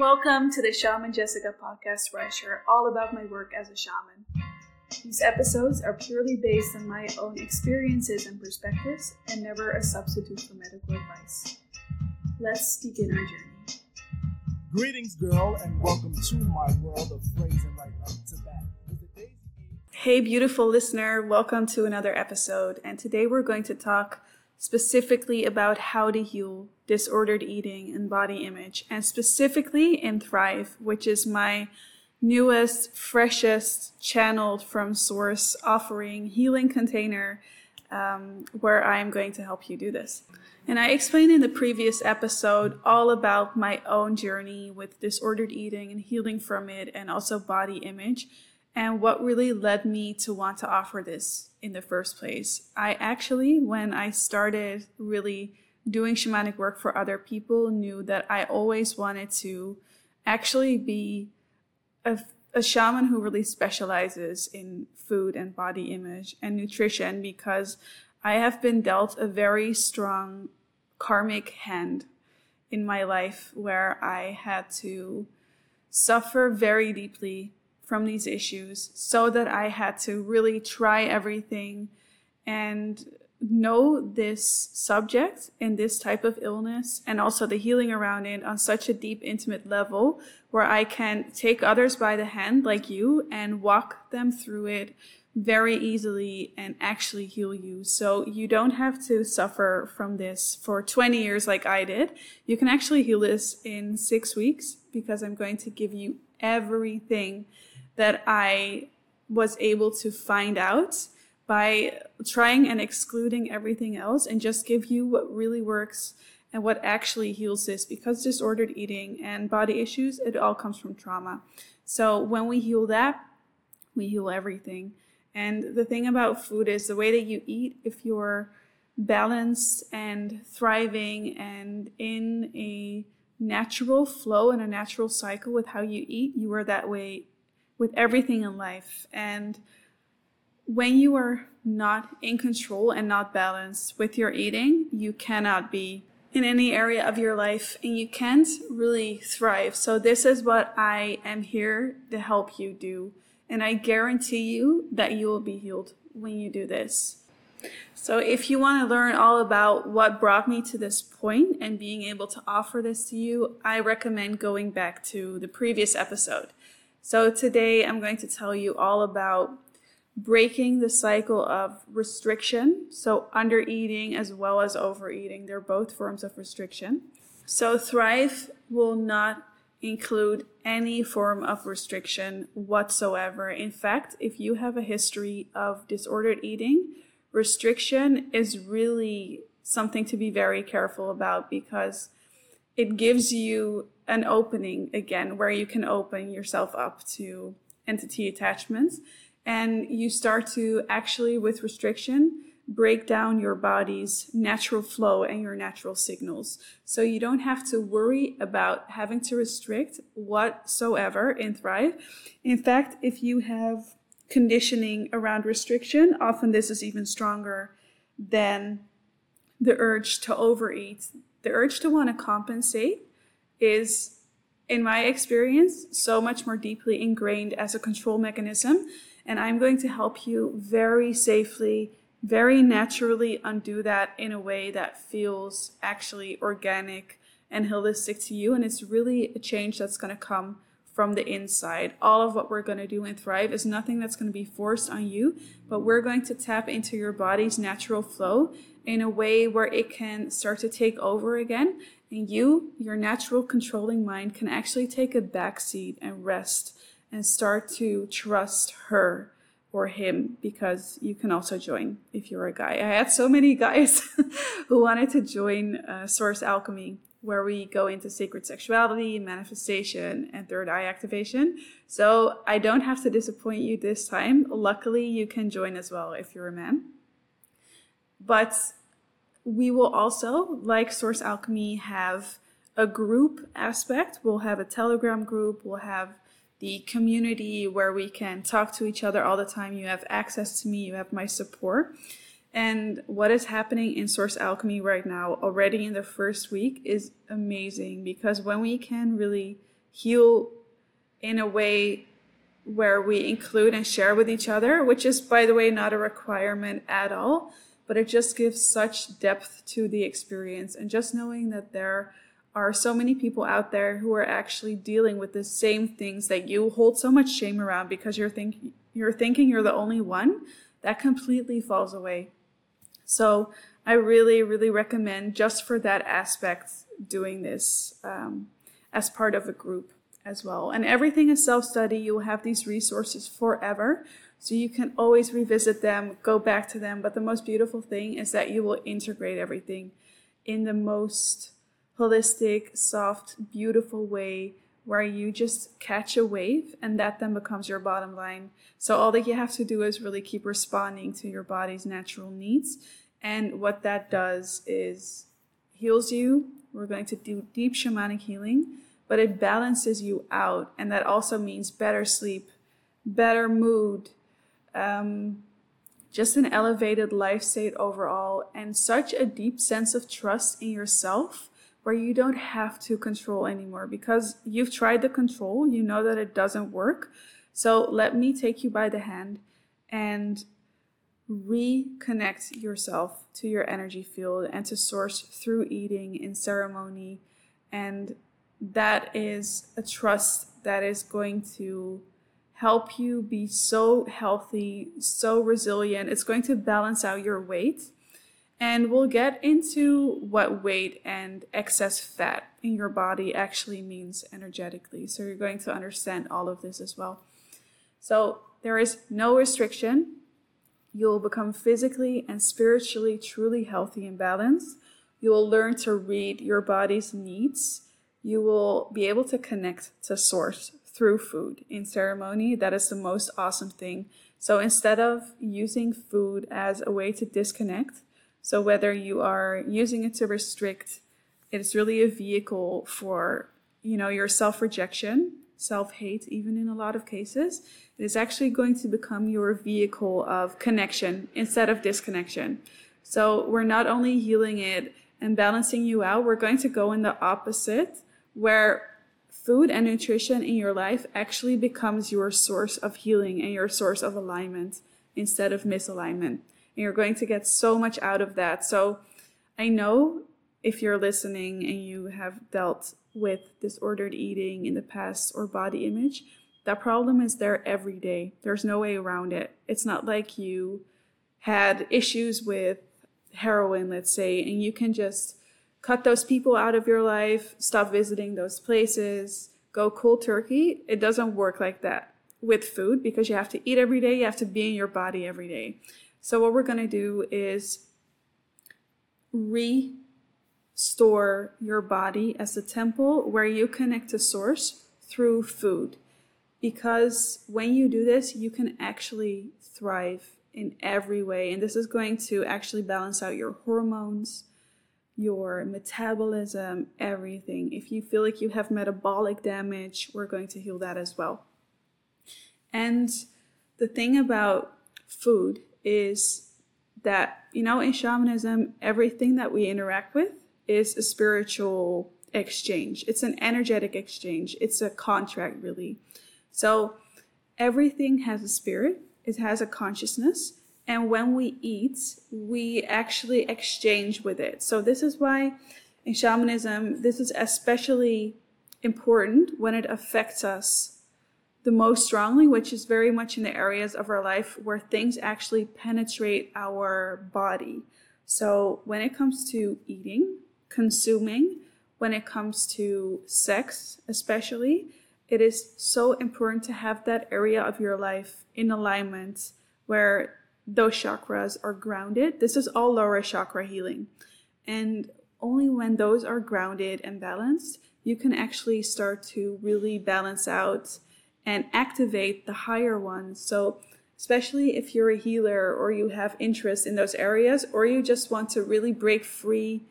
Welcome to the Shaman Jessica podcast, where I share all about my work as a shaman. These episodes are purely based on my own experiences and perspectives and never a substitute for medical advice. Let's begin our journey. Greetings, girl, and welcome to my world of phrasing right up to that. Hey, beautiful listener, welcome to another episode. And today we're going to talk specifically about how to heal disordered eating and body image, and specifically in Thrive, which is my newest, freshest, channeled from source offering healing container um, where I am going to help you do this. And I explained in the previous episode all about my own journey with disordered eating and healing from it, and also body image and what really led me to want to offer this in the first place. I actually, when I started really doing shamanic work for other people, knew that I always wanted to actually be a, a shaman who really specializes in food and body image and nutrition because I have been dealt a very strong karmic hand in my life where I had to suffer very deeply from these issues so that I had to really try everything and know this subject and this type of illness and also the healing around it on such a deep, intimate level where I can take others by the hand, like you, and walk them through it very easily and actually heal you. So you don't have to suffer from this for 20 years like I did. You can actually heal this in six weeks because I'm going to give you everything that I was able to find out by trying and excluding everything else and just give you what really works and what actually heals this because disordered eating and body issues it all comes from trauma. So when we heal that we heal everything. And the thing about food is the way that you eat if you're balanced and thriving and in a natural flow and a natural cycle with how you eat you are that way with everything in life. And when you are not in control and not balanced with your eating, you cannot be in any area of your life and you can't really thrive. So, this is what I am here to help you do. And I guarantee you that you will be healed when you do this. So, if you want to learn all about what brought me to this point and being able to offer this to you, I recommend going back to the previous episode. So today I'm going to tell you all about breaking the cycle of restriction, so under eating as well as overeating. They're both forms of restriction. So Thrive will not include any form of restriction whatsoever. In fact, if you have a history of disordered eating, restriction is really something to be very careful about because it gives you an opening again where you can open yourself up to entity attachments. And you start to actually with restriction break down your body's natural flow and your natural signals. So you don't have to worry about having to restrict whatsoever in thrive. In fact if you have conditioning around restriction often this is even stronger than the urge to overeat. The urge to want to compensate is, in my experience, so much more deeply ingrained as a control mechanism. And I'm going to help you very safely, very naturally undo that in a way that feels actually organic and holistic to you. And it's really a change that's going to come from the inside. All of what we're going to do in Thrive is nothing that's going to be forced on you, but we're going to tap into your body's natural flow in a way where it can start to take over again and you, your natural controlling mind, can actually take a back seat and rest and start to trust her or him because you can also join if you're a guy. I had so many guys who wanted to join uh, Source Alchemy, where we go into sacred sexuality, manifestation, and third eye activation. So I don't have to disappoint you this time. Luckily, you can join as well if you're a man. But we will also, like Source Alchemy, have a group aspect. We'll have a Telegram group, we'll have the community where we can talk to each other all the time. You have access to me, you have my support. And what is happening in Source Alchemy right now, already in the first week, is amazing because when we can really heal in a way where we include and share with each other, which is, by the way, not a requirement at all, but it just gives such depth to the experience. And just knowing that there are so many people out there who are actually dealing with the same things that you hold so much shame around because you're thinking you're thinking you're the only one, that completely falls away. So I really, really recommend just for that aspect doing this um, as part of a group as well. And everything is self study. You will have these resources forever. So you can always revisit them, go back to them. But the most beautiful thing is that you will integrate everything in the most holistic, soft, beautiful way where you just catch a wave and that then becomes your bottom line. So all that you have to do is really keep responding to your body's natural needs. And what that does is heals you. We're going to do deep shamanic healing but it balances you out. And that also means better sleep, better mood, um, just an elevated life state overall, and such a deep sense of trust in yourself where you don't have to control anymore because you've tried the control, you know that it doesn't work. So let me take you by the hand and reconnect yourself to your energy field and to source through eating in ceremony and that is a trust that is going to help you be so healthy, so resilient. It's going to balance out your weight. And we'll get into what weight and excess fat in your body actually means energetically. So you're going to understand all of this as well. So there is no restriction. You'll become physically and spiritually truly healthy and balanced. You will learn to read your body's needs you will be able to connect to source through food in ceremony. That is the most awesome thing. So instead of using food as a way to disconnect, so whether you are using it to restrict, it's really a vehicle for, you know, your self-rejection, self-hate, even in a lot of cases. It is actually going to become your vehicle of connection instead of disconnection. So we're not only healing it and balancing you out, we're going to go in the opposite where food and nutrition in your life actually becomes your source of healing and your source of alignment instead of misalignment. And you're going to get so much out of that. So I know if you're listening and you have dealt with disordered eating in the past or body image, that problem is there every day. There's no way around it. It's not like you had issues with heroin, let's say, and you can just cut those people out of your life, stop visiting those places, go cold turkey. It doesn't work like that with food because you have to eat every day, you have to be in your body every day. So, what we're going to do is restore your body as a temple where you connect to source through food. Because when you do this, you can actually thrive in every way. And this is going to actually balance out your hormones your metabolism, everything. If you feel like you have metabolic damage, we're going to heal that as well. And the thing about food is that, you know, in shamanism, everything that we interact with is a spiritual exchange. It's an energetic exchange. It's a contract, really. So everything has a spirit, it has a consciousness, and when we eat, we actually exchange with it. So this is why in shamanism, this is especially important when it affects us the most strongly, which is very much in the areas of our life where things actually penetrate our body. So when it comes to eating, consuming, when it comes to sex, especially, it is so important to have that area of your life in alignment where those chakras are grounded. This is all lower chakra healing. And only when those are grounded and balanced, you can actually start to really balance out and activate the higher ones. So, especially if you're a healer or you have interest in those areas, or you just want to really break free,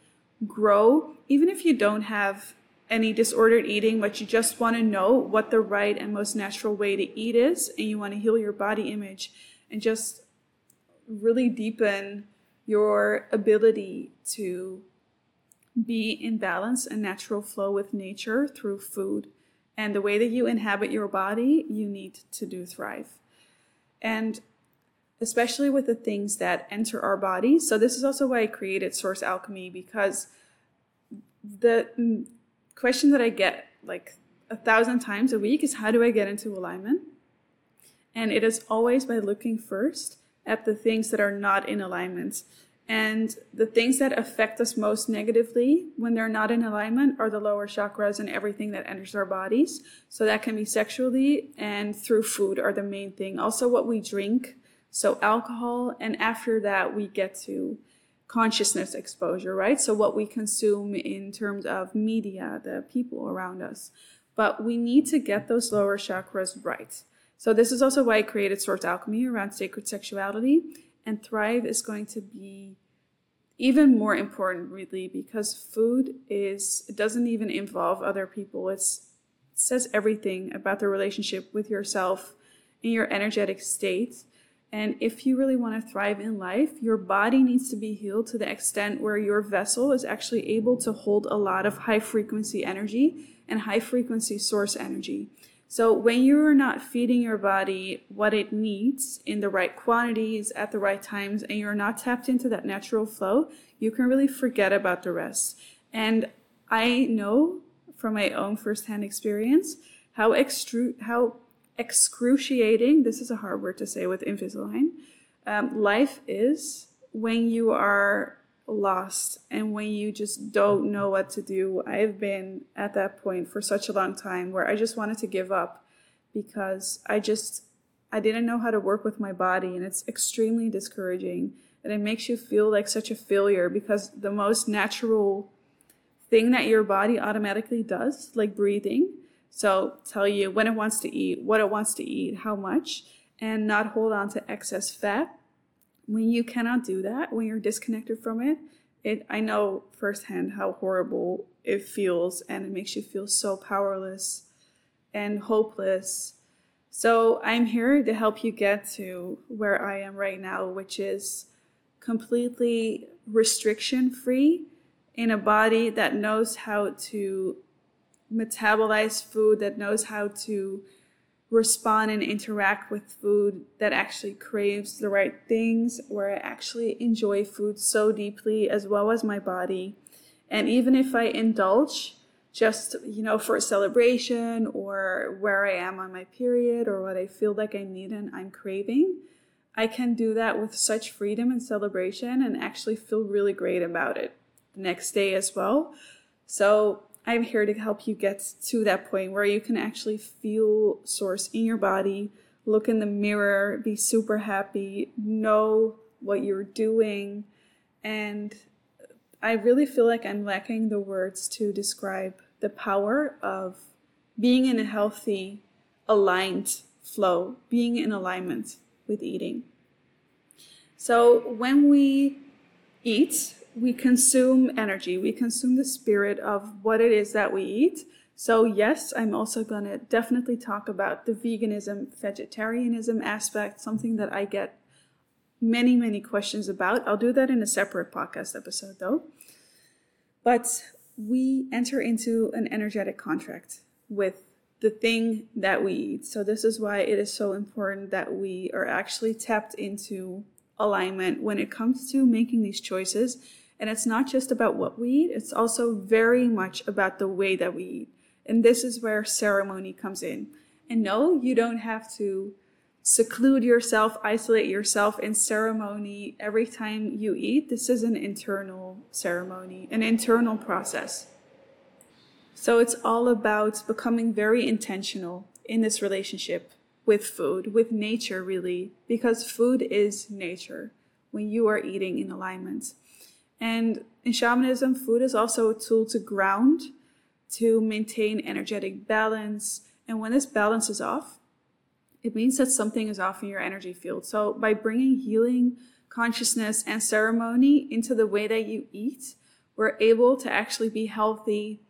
grow, even if you don't have any disordered eating, but you just want to know what the right and most natural way to eat is, and you want to heal your body image and just really deepen your ability to be in balance and natural flow with nature through food and the way that you inhabit your body, you need to do thrive. And especially with the things that enter our body. So this is also why I created Source Alchemy because the mm, question that I get like a thousand times a week is how do I get into alignment? And it is always by looking first at the things that are not in alignment. And the things that affect us most negatively when they're not in alignment are the lower chakras and everything that enters our bodies. So that can be sexually and through food are the main thing. Also, what we drink, so alcohol, and after that, we get to consciousness exposure, right? So what we consume in terms of media, the people around us. But we need to get those lower chakras right. So this is also why I created Source Alchemy around sacred sexuality. And Thrive is going to be even more important, really, because food is, it doesn't even involve other people. It's, it says everything about the relationship with yourself in your energetic state and if you really want to thrive in life, your body needs to be healed to the extent where your vessel is actually able to hold a lot of high frequency energy and high frequency source energy. So when you're not feeding your body what it needs in the right quantities at the right times and you're not tapped into that natural flow, you can really forget about the rest. And I know from my own firsthand experience how extru- how excruciating, this is a hard word to say with Invisalign, um, life is when you are lost and when you just don't know what to do. I've been at that point for such a long time where I just wanted to give up because I just I didn't know how to work with my body and it's extremely discouraging and it makes you feel like such a failure because the most natural thing that your body automatically does like breathing so tell you when it wants to eat, what it wants to eat, how much, and not hold on to excess fat. When you cannot do that, when you're disconnected from it, it I know firsthand how horrible it feels and it makes you feel so powerless and hopeless. So I'm here to help you get to where I am right now, which is completely restriction free in a body that knows how to metabolize food, that knows how to respond and interact with food, that actually craves the right things, where I actually enjoy food so deeply as well as my body. And even if I indulge just, you know, for a celebration or where I am on my period or what I feel like I need and I'm craving, I can do that with such freedom and celebration and actually feel really great about it the next day as well. So I'm here to help you get to that point where you can actually feel source in your body, look in the mirror, be super happy, know what you're doing. And I really feel like I'm lacking the words to describe the power of being in a healthy, aligned flow, being in alignment with eating. So when we eat, we consume energy, we consume the spirit of what it is that we eat. So, yes, I'm also going to definitely talk about the veganism, vegetarianism aspect, something that I get many, many questions about. I'll do that in a separate podcast episode though. But we enter into an energetic contract with the thing that we eat. So, this is why it is so important that we are actually tapped into alignment when it comes to making these choices and it's not just about what we eat, it's also very much about the way that we eat. And this is where ceremony comes in. And no, you don't have to seclude yourself, isolate yourself in ceremony every time you eat. This is an internal ceremony, an internal process. So it's all about becoming very intentional in this relationship with food, with nature, really, because food is nature when you are eating in alignment. And in shamanism, food is also a tool to ground, to maintain energetic balance. And when this balance is off, it means that something is off in your energy field. So by bringing healing, consciousness, and ceremony into the way that you eat, we're able to actually be healthy,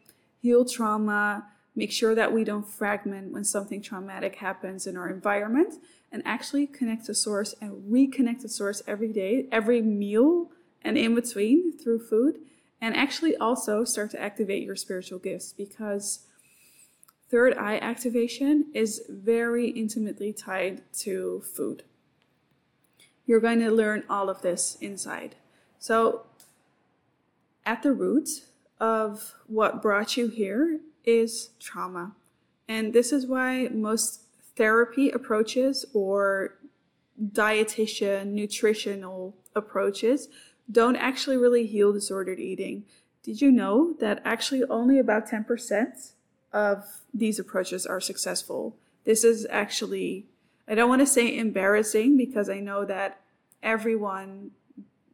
heal trauma, make sure that we don't fragment when something traumatic happens in our environment, and actually connect to source and reconnect to source every day, every meal and in between through food, and actually also start to activate your spiritual gifts because third eye activation is very intimately tied to food. You're going to learn all of this inside. So, at the root of what brought you here is trauma. And this is why most therapy approaches or dietitian, nutritional approaches don't actually really heal disordered eating. Did you know that actually only about 10% of these approaches are successful? This is actually, I don't want to say embarrassing because I know that everyone,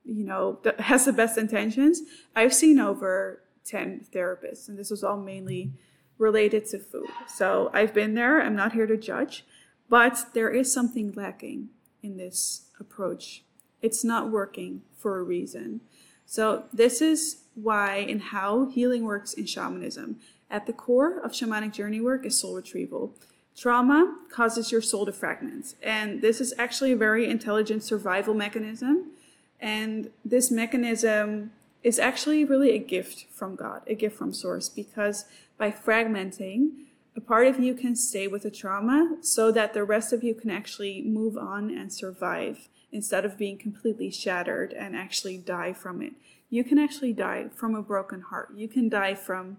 you know, has the best intentions. I've seen over 10 therapists, and this was all mainly related to food. So I've been there, I'm not here to judge, but there is something lacking in this approach. It's not working for a reason. So, this is why and how healing works in shamanism. At the core of shamanic journey work is soul retrieval. Trauma causes your soul to fragment, and this is actually a very intelligent survival mechanism. And this mechanism is actually really a gift from God, a gift from Source, because by fragmenting, a part of you can stay with the trauma so that the rest of you can actually move on and survive instead of being completely shattered and actually die from it. You can actually die from a broken heart. You can die from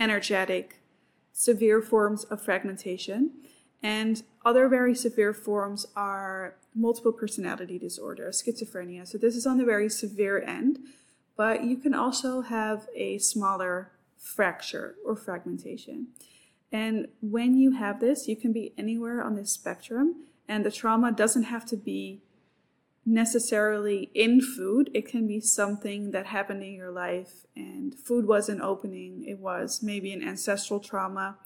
energetic, severe forms of fragmentation. And other very severe forms are multiple personality disorder, schizophrenia. So this is on the very severe end, but you can also have a smaller fracture or fragmentation. And when you have this, you can be anywhere on this spectrum, and the trauma doesn't have to be necessarily in food. It can be something that happened in your life, and food wasn't opening. It was maybe an ancestral trauma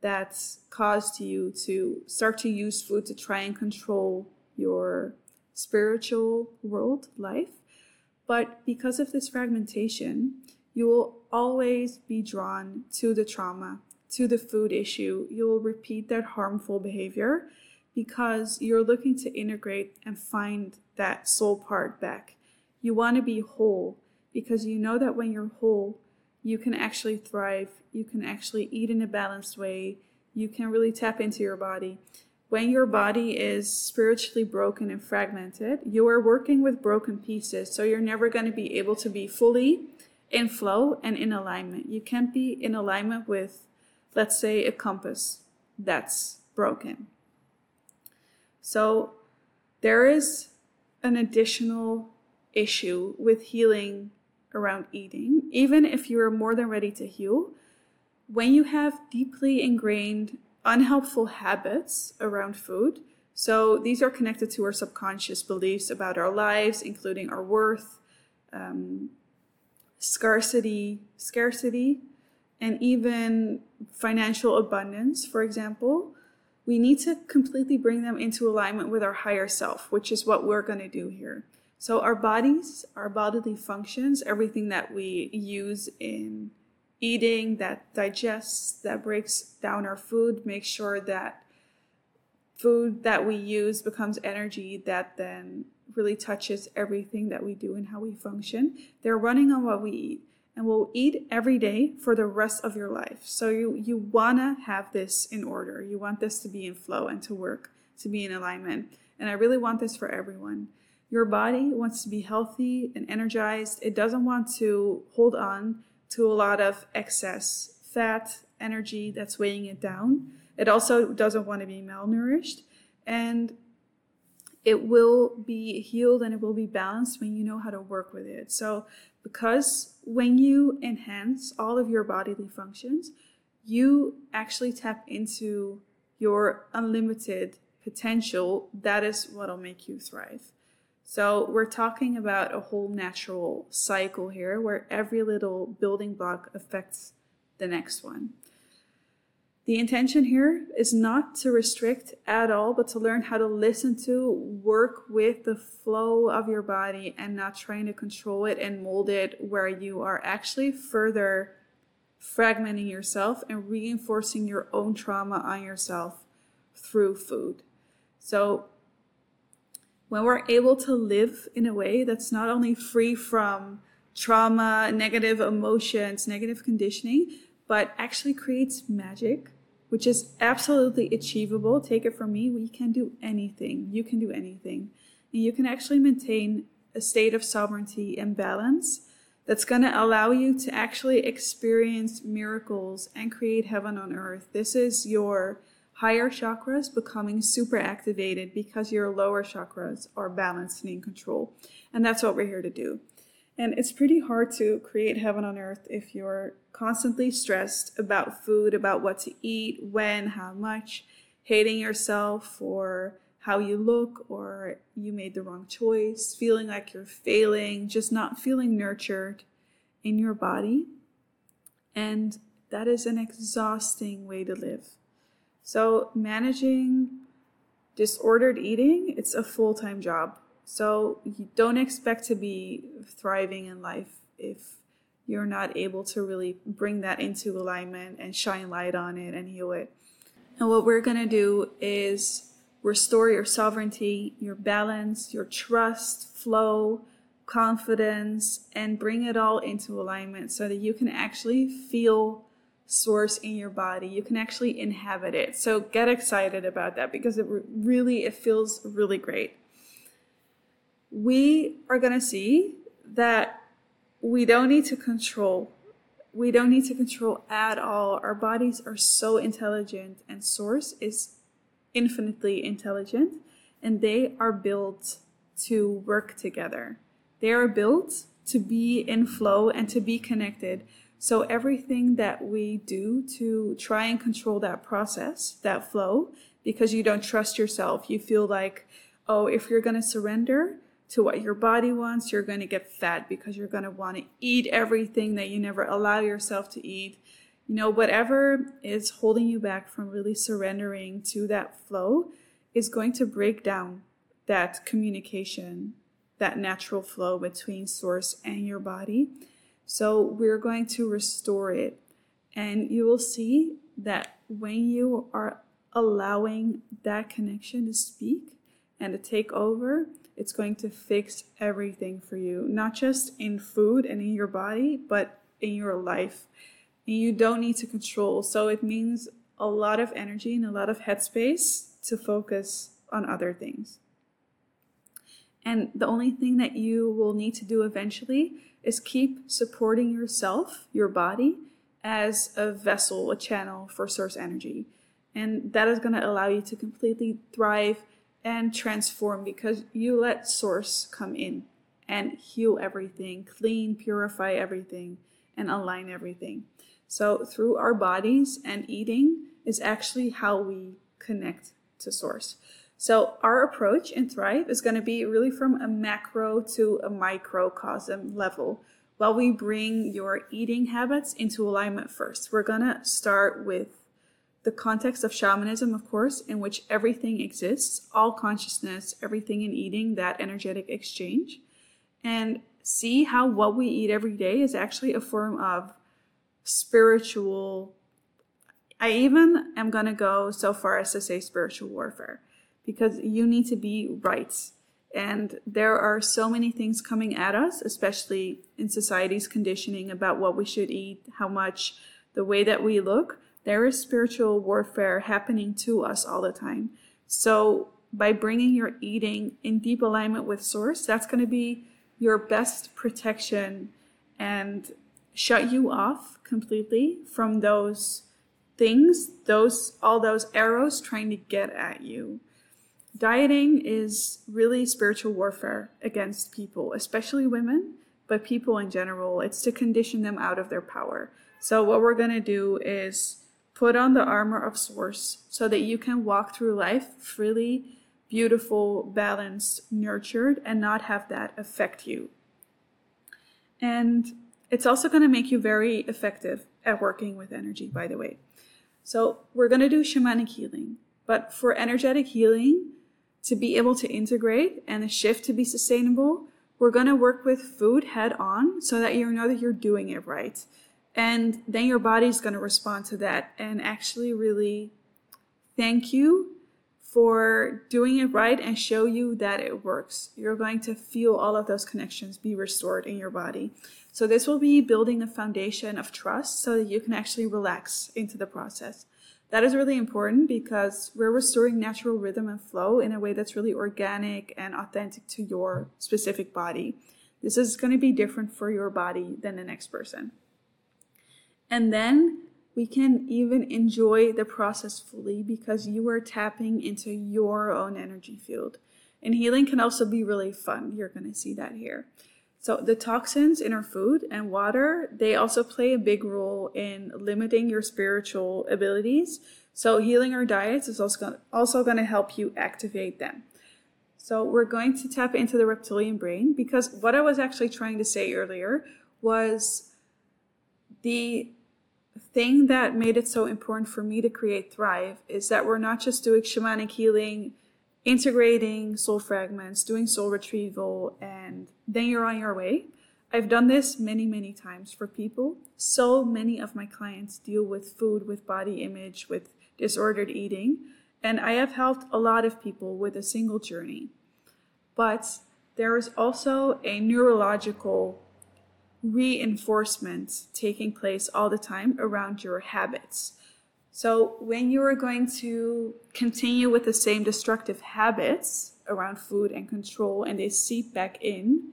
that caused you to start to use food to try and control your spiritual world life. But because of this fragmentation, you will always be drawn to the trauma to the food issue, you'll repeat that harmful behavior because you're looking to integrate and find that soul part back. You want to be whole because you know that when you're whole, you can actually thrive, you can actually eat in a balanced way, you can really tap into your body. When your body is spiritually broken and fragmented, you are working with broken pieces, so you're never going to be able to be fully in flow and in alignment. You can't be in alignment with let's say a compass that's broken. So there is an additional issue with healing around eating, even if you are more than ready to heal. When you have deeply ingrained unhelpful habits around food, so these are connected to our subconscious beliefs about our lives, including our worth, um, scarcity, scarcity, and even financial abundance, for example, we need to completely bring them into alignment with our higher self, which is what we're going to do here. So, our bodies, our bodily functions, everything that we use in eating, that digests, that breaks down our food, makes sure that food that we use becomes energy that then really touches everything that we do and how we function. They're running on what we eat and will eat every day for the rest of your life. So you, you want to have this in order. You want this to be in flow and to work, to be in alignment. And I really want this for everyone. Your body wants to be healthy and energized. It doesn't want to hold on to a lot of excess fat, energy that's weighing it down. It also doesn't want to be malnourished. And it will be healed and it will be balanced when you know how to work with it. So because when you enhance all of your bodily functions, you actually tap into your unlimited potential. That is what'll make you thrive. So, we're talking about a whole natural cycle here where every little building block affects the next one. The intention here is not to restrict at all, but to learn how to listen to, work with the flow of your body and not trying to control it and mold it where you are actually further fragmenting yourself and reinforcing your own trauma on yourself through food. So, when we're able to live in a way that's not only free from trauma, negative emotions, negative conditioning, but actually creates magic which is absolutely achievable. Take it from me, we can do anything. You can do anything. And you can actually maintain a state of sovereignty and balance that's going to allow you to actually experience miracles and create heaven on earth. This is your higher chakras becoming super activated because your lower chakras are balanced and in control. And that's what we're here to do. And it's pretty hard to create heaven on earth if you're constantly stressed about food, about what to eat, when, how much, hating yourself for how you look or you made the wrong choice, feeling like you're failing, just not feeling nurtured in your body. And that is an exhausting way to live. So, managing disordered eating, it's a full-time job. So, you don't expect to be thriving in life if you're not able to really bring that into alignment and shine light on it and heal it. And what we're going to do is restore your sovereignty, your balance, your trust, flow, confidence, and bring it all into alignment so that you can actually feel source in your body. You can actually inhabit it. So get excited about that because it really it feels really great. We are going to see that we don't need to control. We don't need to control at all. Our bodies are so intelligent, and Source is infinitely intelligent, and they are built to work together. They are built to be in flow and to be connected. So, everything that we do to try and control that process, that flow, because you don't trust yourself, you feel like, oh, if you're going to surrender, to what your body wants, you're going to get fat because you're going to want to eat everything that you never allow yourself to eat. You know, whatever is holding you back from really surrendering to that flow is going to break down that communication, that natural flow between source and your body. So we're going to restore it. And you will see that when you are allowing that connection to speak and to take over, it's going to fix everything for you, not just in food and in your body, but in your life. And you don't need to control. So it means a lot of energy and a lot of headspace to focus on other things. And the only thing that you will need to do eventually is keep supporting yourself, your body, as a vessel, a channel for source energy. And that is going to allow you to completely thrive and transform because you let source come in and heal everything, clean, purify everything, and align everything. So, through our bodies and eating is actually how we connect to source. So, our approach in Thrive is going to be really from a macro to a microcosm level. While we bring your eating habits into alignment first, we're going to start with the context of shamanism, of course, in which everything exists, all consciousness, everything in eating, that energetic exchange, and see how what we eat every day is actually a form of spiritual. I even am going to go so far as to say spiritual warfare because you need to be right. And there are so many things coming at us, especially in society's conditioning about what we should eat, how much, the way that we look there is spiritual warfare happening to us all the time. So, by bringing your eating in deep alignment with Source, that's going to be your best protection and shut you off completely from those things, those all those arrows trying to get at you. Dieting is really spiritual warfare against people, especially women, but people in general. It's to condition them out of their power. So what we're going to do is Put on the armor of Source so that you can walk through life freely, beautiful, balanced, nurtured, and not have that affect you. And it's also going to make you very effective at working with energy, by the way. So, we're going to do shamanic healing, but for energetic healing to be able to integrate and the shift to be sustainable, we're going to work with food head on so that you know that you're doing it right. And then your body's going to respond to that and actually really thank you for doing it right and show you that it works. You're going to feel all of those connections be restored in your body. So, this will be building a foundation of trust so that you can actually relax into the process. That is really important because we're restoring natural rhythm and flow in a way that's really organic and authentic to your specific body. This is going to be different for your body than the next person. And then we can even enjoy the process fully because you are tapping into your own energy field. And healing can also be really fun. You're going to see that here. So the toxins in our food and water, they also play a big role in limiting your spiritual abilities. So healing our diets is also going to, also going to help you activate them. So we're going to tap into the reptilian brain because what I was actually trying to say earlier was the thing that made it so important for me to create Thrive is that we're not just doing shamanic healing integrating soul fragments, doing soul retrieval, and then you're on your way. I've done this many, many times for people. So many of my clients deal with food, with body image, with disordered eating, and I have helped a lot of people with a single journey. But there is also a neurological reinforcement taking place all the time around your habits. So when you are going to continue with the same destructive habits around food and control and they seep back in,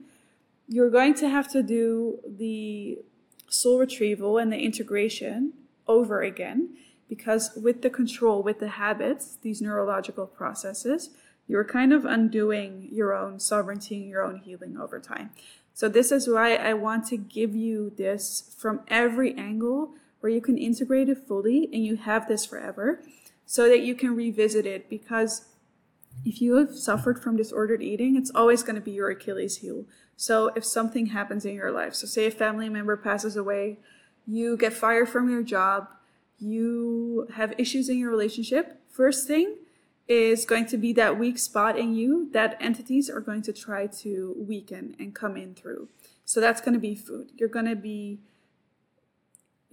you're going to have to do the soul retrieval and the integration over again because with the control, with the habits, these neurological processes, you're kind of undoing your own sovereignty and your own healing over time. So this is why I want to give you this from every angle where you can integrate it fully and you have this forever so that you can revisit it because if you have suffered from disordered eating, it's always going to be your Achilles heel. So if something happens in your life, so say a family member passes away, you get fired from your job, you have issues in your relationship, first thing is going to be that weak spot in you that entities are going to try to weaken and come in through. So that's going to be food. You're going to be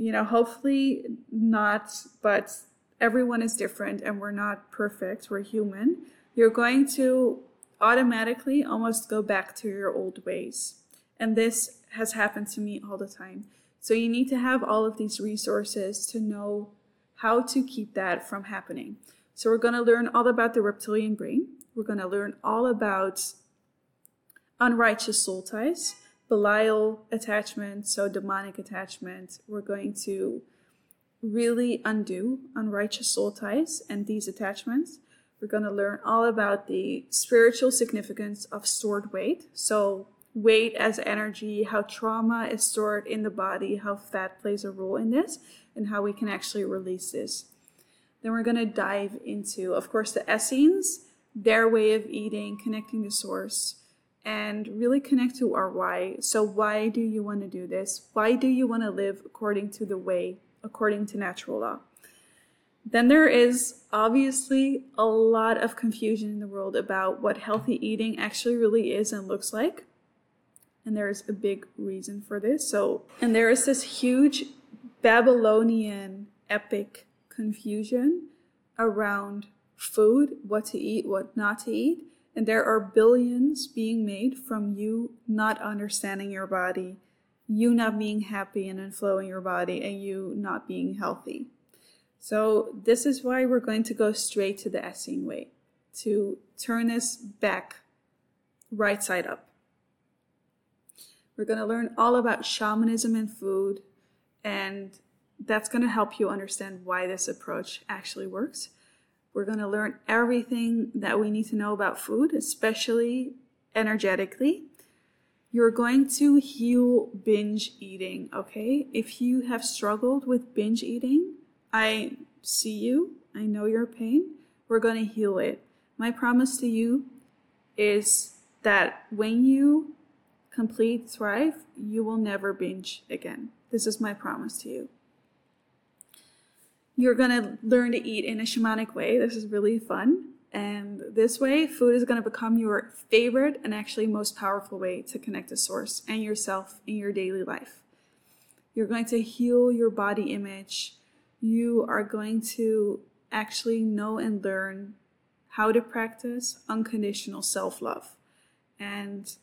you know, hopefully not, but everyone is different and we're not perfect, we're human. You're going to automatically almost go back to your old ways. And this has happened to me all the time. So you need to have all of these resources to know how to keep that from happening. So we're going to learn all about the reptilian brain. We're going to learn all about unrighteous soul ties. Belial attachment, so demonic attachment, we're going to really undo unrighteous soul ties and these attachments. We're going to learn all about the spiritual significance of stored weight. So, weight as energy, how trauma is stored in the body, how fat plays a role in this, and how we can actually release this. Then we're going to dive into, of course, the Essenes, their way of eating, connecting to source and really connect to our why. So, why do you want to do this? Why do you want to live according to the way, according to natural law? Then there is obviously a lot of confusion in the world about what healthy eating actually really is and looks like. And there is a big reason for this. So, and there is this huge Babylonian epic confusion around food, what to eat, what not to eat and there are billions being made from you not understanding your body, you not being happy and inflowing your body, and you not being healthy. So, this is why we're going to go straight to the Essene way to turn this back right side up. We're going to learn all about shamanism and food, and that's going to help you understand why this approach actually works. We're going to learn everything that we need to know about food, especially energetically. You're going to heal binge eating, okay? If you have struggled with binge eating, I see you. I know your pain. We're going to heal it. My promise to you is that when you complete Thrive, you will never binge again. This is my promise to you you're going to learn to eat in a shamanic way. This is really fun. And this way, food is going to become your favorite and actually most powerful way to connect to source and yourself in your daily life. You're going to heal your body image. You are going to actually know and learn how to practice unconditional self love and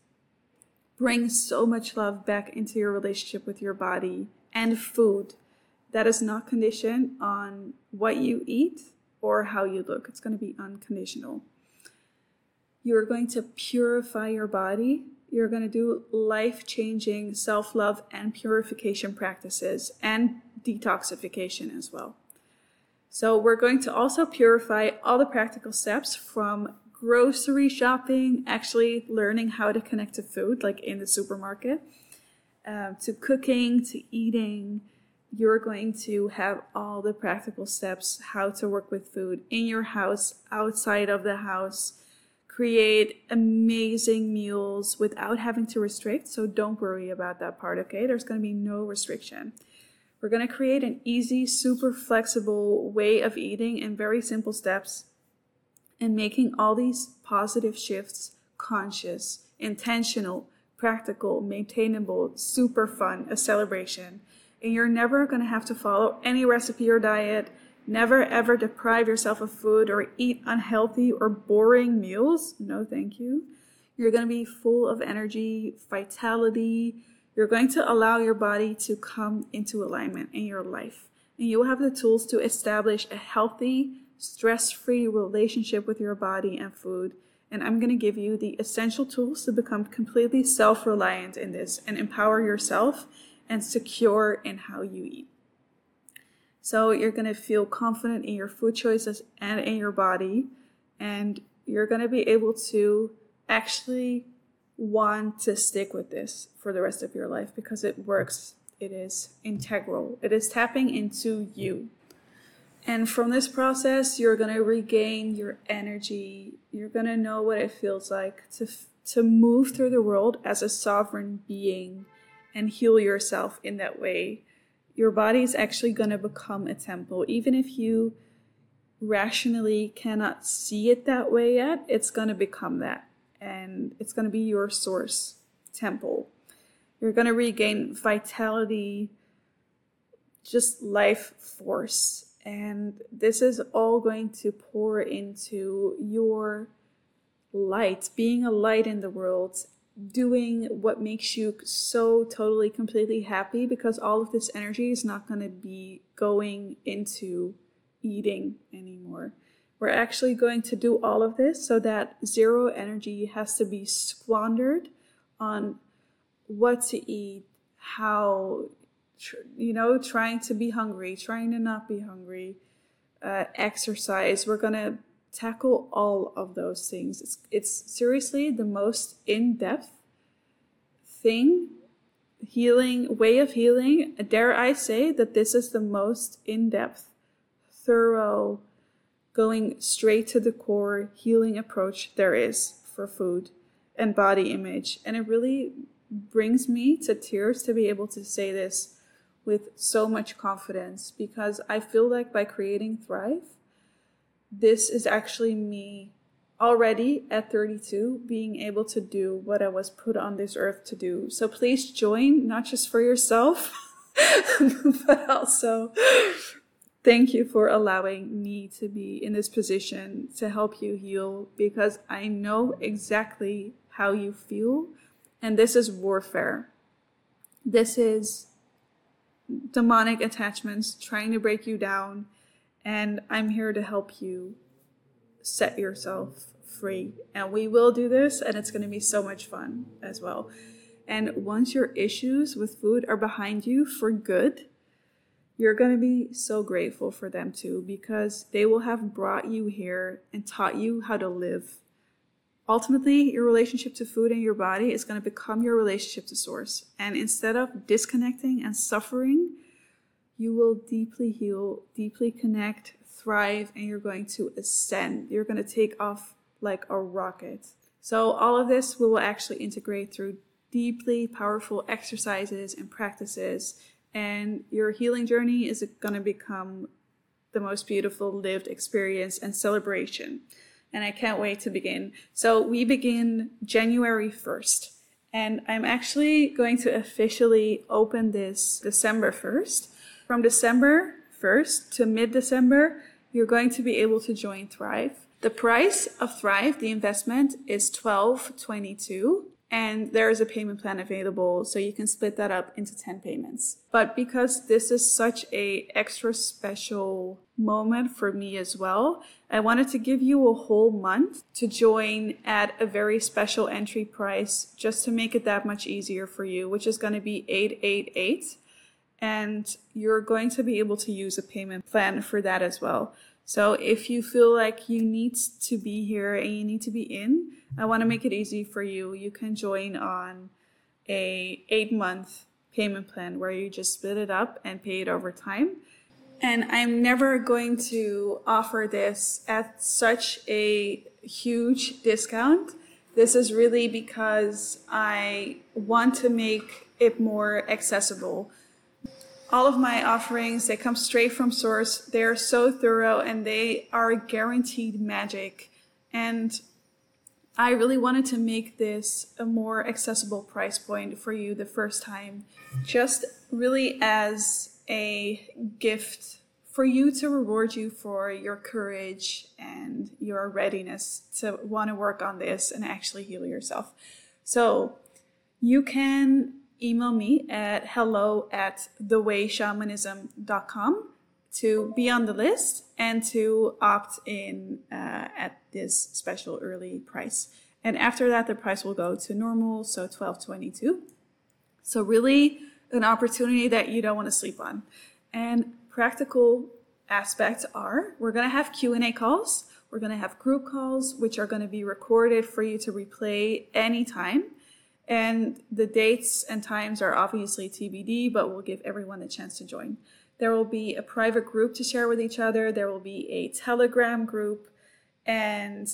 bring so much love back into your relationship with your body and food that is not conditioned on what you eat or how you look. It's going to be unconditional. You're going to purify your body. You're going to do life changing self love and purification practices and detoxification as well. So, we're going to also purify all the practical steps from grocery shopping, actually learning how to connect to food, like in the supermarket, uh, to cooking, to eating. You're going to have all the practical steps how to work with food in your house, outside of the house, create amazing meals without having to restrict. So don't worry about that part, okay? There's going to be no restriction. We're going to create an easy, super flexible way of eating in very simple steps and making all these positive shifts conscious, intentional, practical, maintainable, super fun, a celebration. And you're never going to have to follow any recipe or diet, never ever deprive yourself of food or eat unhealthy or boring meals. No, thank you. You're going to be full of energy, vitality. You're going to allow your body to come into alignment in your life. And you'll have the tools to establish a healthy, stress free relationship with your body and food. And I'm going to give you the essential tools to become completely self reliant in this and empower yourself and secure in how you eat. So you're going to feel confident in your food choices and in your body. And you're going to be able to actually want to stick with this for the rest of your life because it works. It is integral. It is tapping into you. And from this process, you're going to regain your energy. You're going to know what it feels like to, to move through the world as a sovereign being and heal yourself in that way. Your body is actually going to become a temple. Even if you rationally cannot see it that way yet, it's going to become that. And it's going to be your source temple. You're going to regain vitality, just life force and this is all going to pour into your light, being a light in the world, doing what makes you so totally, completely happy because all of this energy is not going to be going into eating anymore. We're actually going to do all of this so that zero energy has to be squandered on what to eat, how you know, trying to be hungry, trying to not be hungry, uh, exercise. We're going to tackle all of those things. It's, it's seriously the most in depth thing, healing, way of healing. Dare I say that this is the most in depth, thorough, going straight to the core healing approach there is for food and body image. And it really brings me to tears to be able to say this with so much confidence because I feel like by creating Thrive, this is actually me already at 32 being able to do what I was put on this earth to do. So please join, not just for yourself, but also thank you for allowing me to be in this position to help you heal because I know exactly how you feel. And this is warfare. This is demonic attachments trying to break you down, and I'm here to help you set yourself free. And we will do this, and it's going to be so much fun as well. And once your issues with food are behind you for good, you're going to be so grateful for them too because they will have brought you here and taught you how to live Ultimately, your relationship to food and your body is going to become your relationship to source. And instead of disconnecting and suffering, you will deeply heal, deeply connect, thrive, and you're going to ascend. You're going to take off like a rocket. So, all of this we will actually integrate through deeply powerful exercises and practices. And your healing journey is going to become the most beautiful lived experience and celebration and I can't wait to begin. So we begin January 1st, and I'm actually going to officially open this December 1st. From December 1st to mid December, you're going to be able to join Thrive. The price of Thrive, the investment, is 1222 and there is a payment plan available so you can split that up into 10 payments but because this is such a extra special moment for me as well i wanted to give you a whole month to join at a very special entry price just to make it that much easier for you which is going to be 888 and you're going to be able to use a payment plan for that as well so if you feel like you need to be here and you need to be in, I want to make it easy for you. You can join on a 8 month payment plan where you just split it up and pay it over time. And I'm never going to offer this at such a huge discount. This is really because I want to make it more accessible all of my offerings they come straight from source. They're so thorough and they are guaranteed magic. And i really wanted to make this a more accessible price point for you the first time just really as a gift for you to reward you for your courage and your readiness to want to work on this and actually heal yourself. So you can email me at hello at thewayshamanism.com to be on the list and to opt in uh, at this special early price. And after that, the price will go to normal, so 1222. So really an opportunity that you don't want to sleep on. And practical aspects are we're going to have Q&A calls. We're going to have group calls, which are going to be recorded for you to replay anytime. And the dates and times are obviously TBD, but we'll give everyone a chance to join. There will be a private group to share with each other. There will be a Telegram group and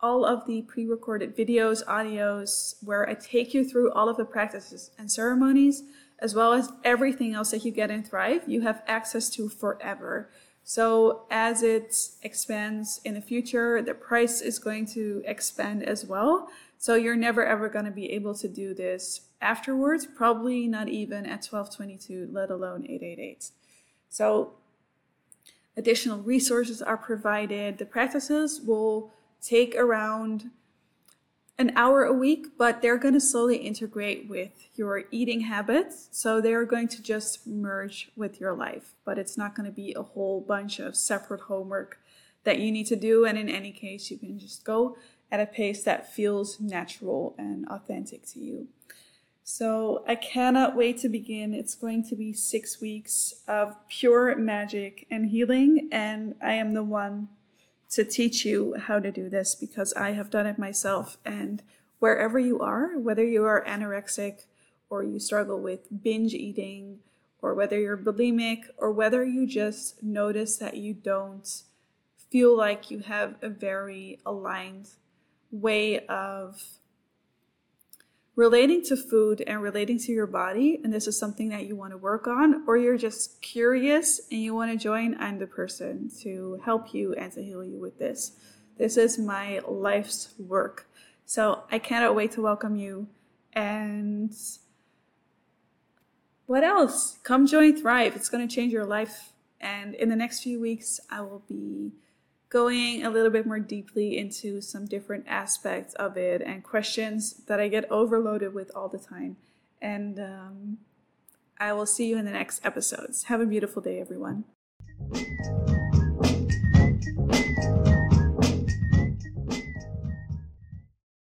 all of the pre recorded videos, audios, where I take you through all of the practices and ceremonies, as well as everything else that you get in Thrive, you have access to forever. So as it expands in the future, the price is going to expand as well. So you're never ever going to be able to do this afterwards, probably not even at 1222, let alone 888. So additional resources are provided. The practices will take around an hour a week, but they're going to slowly integrate with your eating habits. So they're going to just merge with your life, but it's not going to be a whole bunch of separate homework that you need to do. And in any case, you can just go at a pace that feels natural and authentic to you. So I cannot wait to begin. It's going to be six weeks of pure magic and healing, and I am the one to teach you how to do this because I have done it myself. And wherever you are, whether you are anorexic or you struggle with binge eating, or whether you're bulimic, or whether you just notice that you don't feel like you have a very aligned way of relating to food and relating to your body, and this is something that you want to work on, or you're just curious and you want to join, I'm the person to help you and to heal you with this. This is my life's work. So I cannot wait to welcome you. And what else? Come join Thrive. It's going to change your life. And in the next few weeks, I will be going a little bit more deeply into some different aspects of it and questions that I get overloaded with all the time. And um, I will see you in the next episodes. Have a beautiful day, everyone.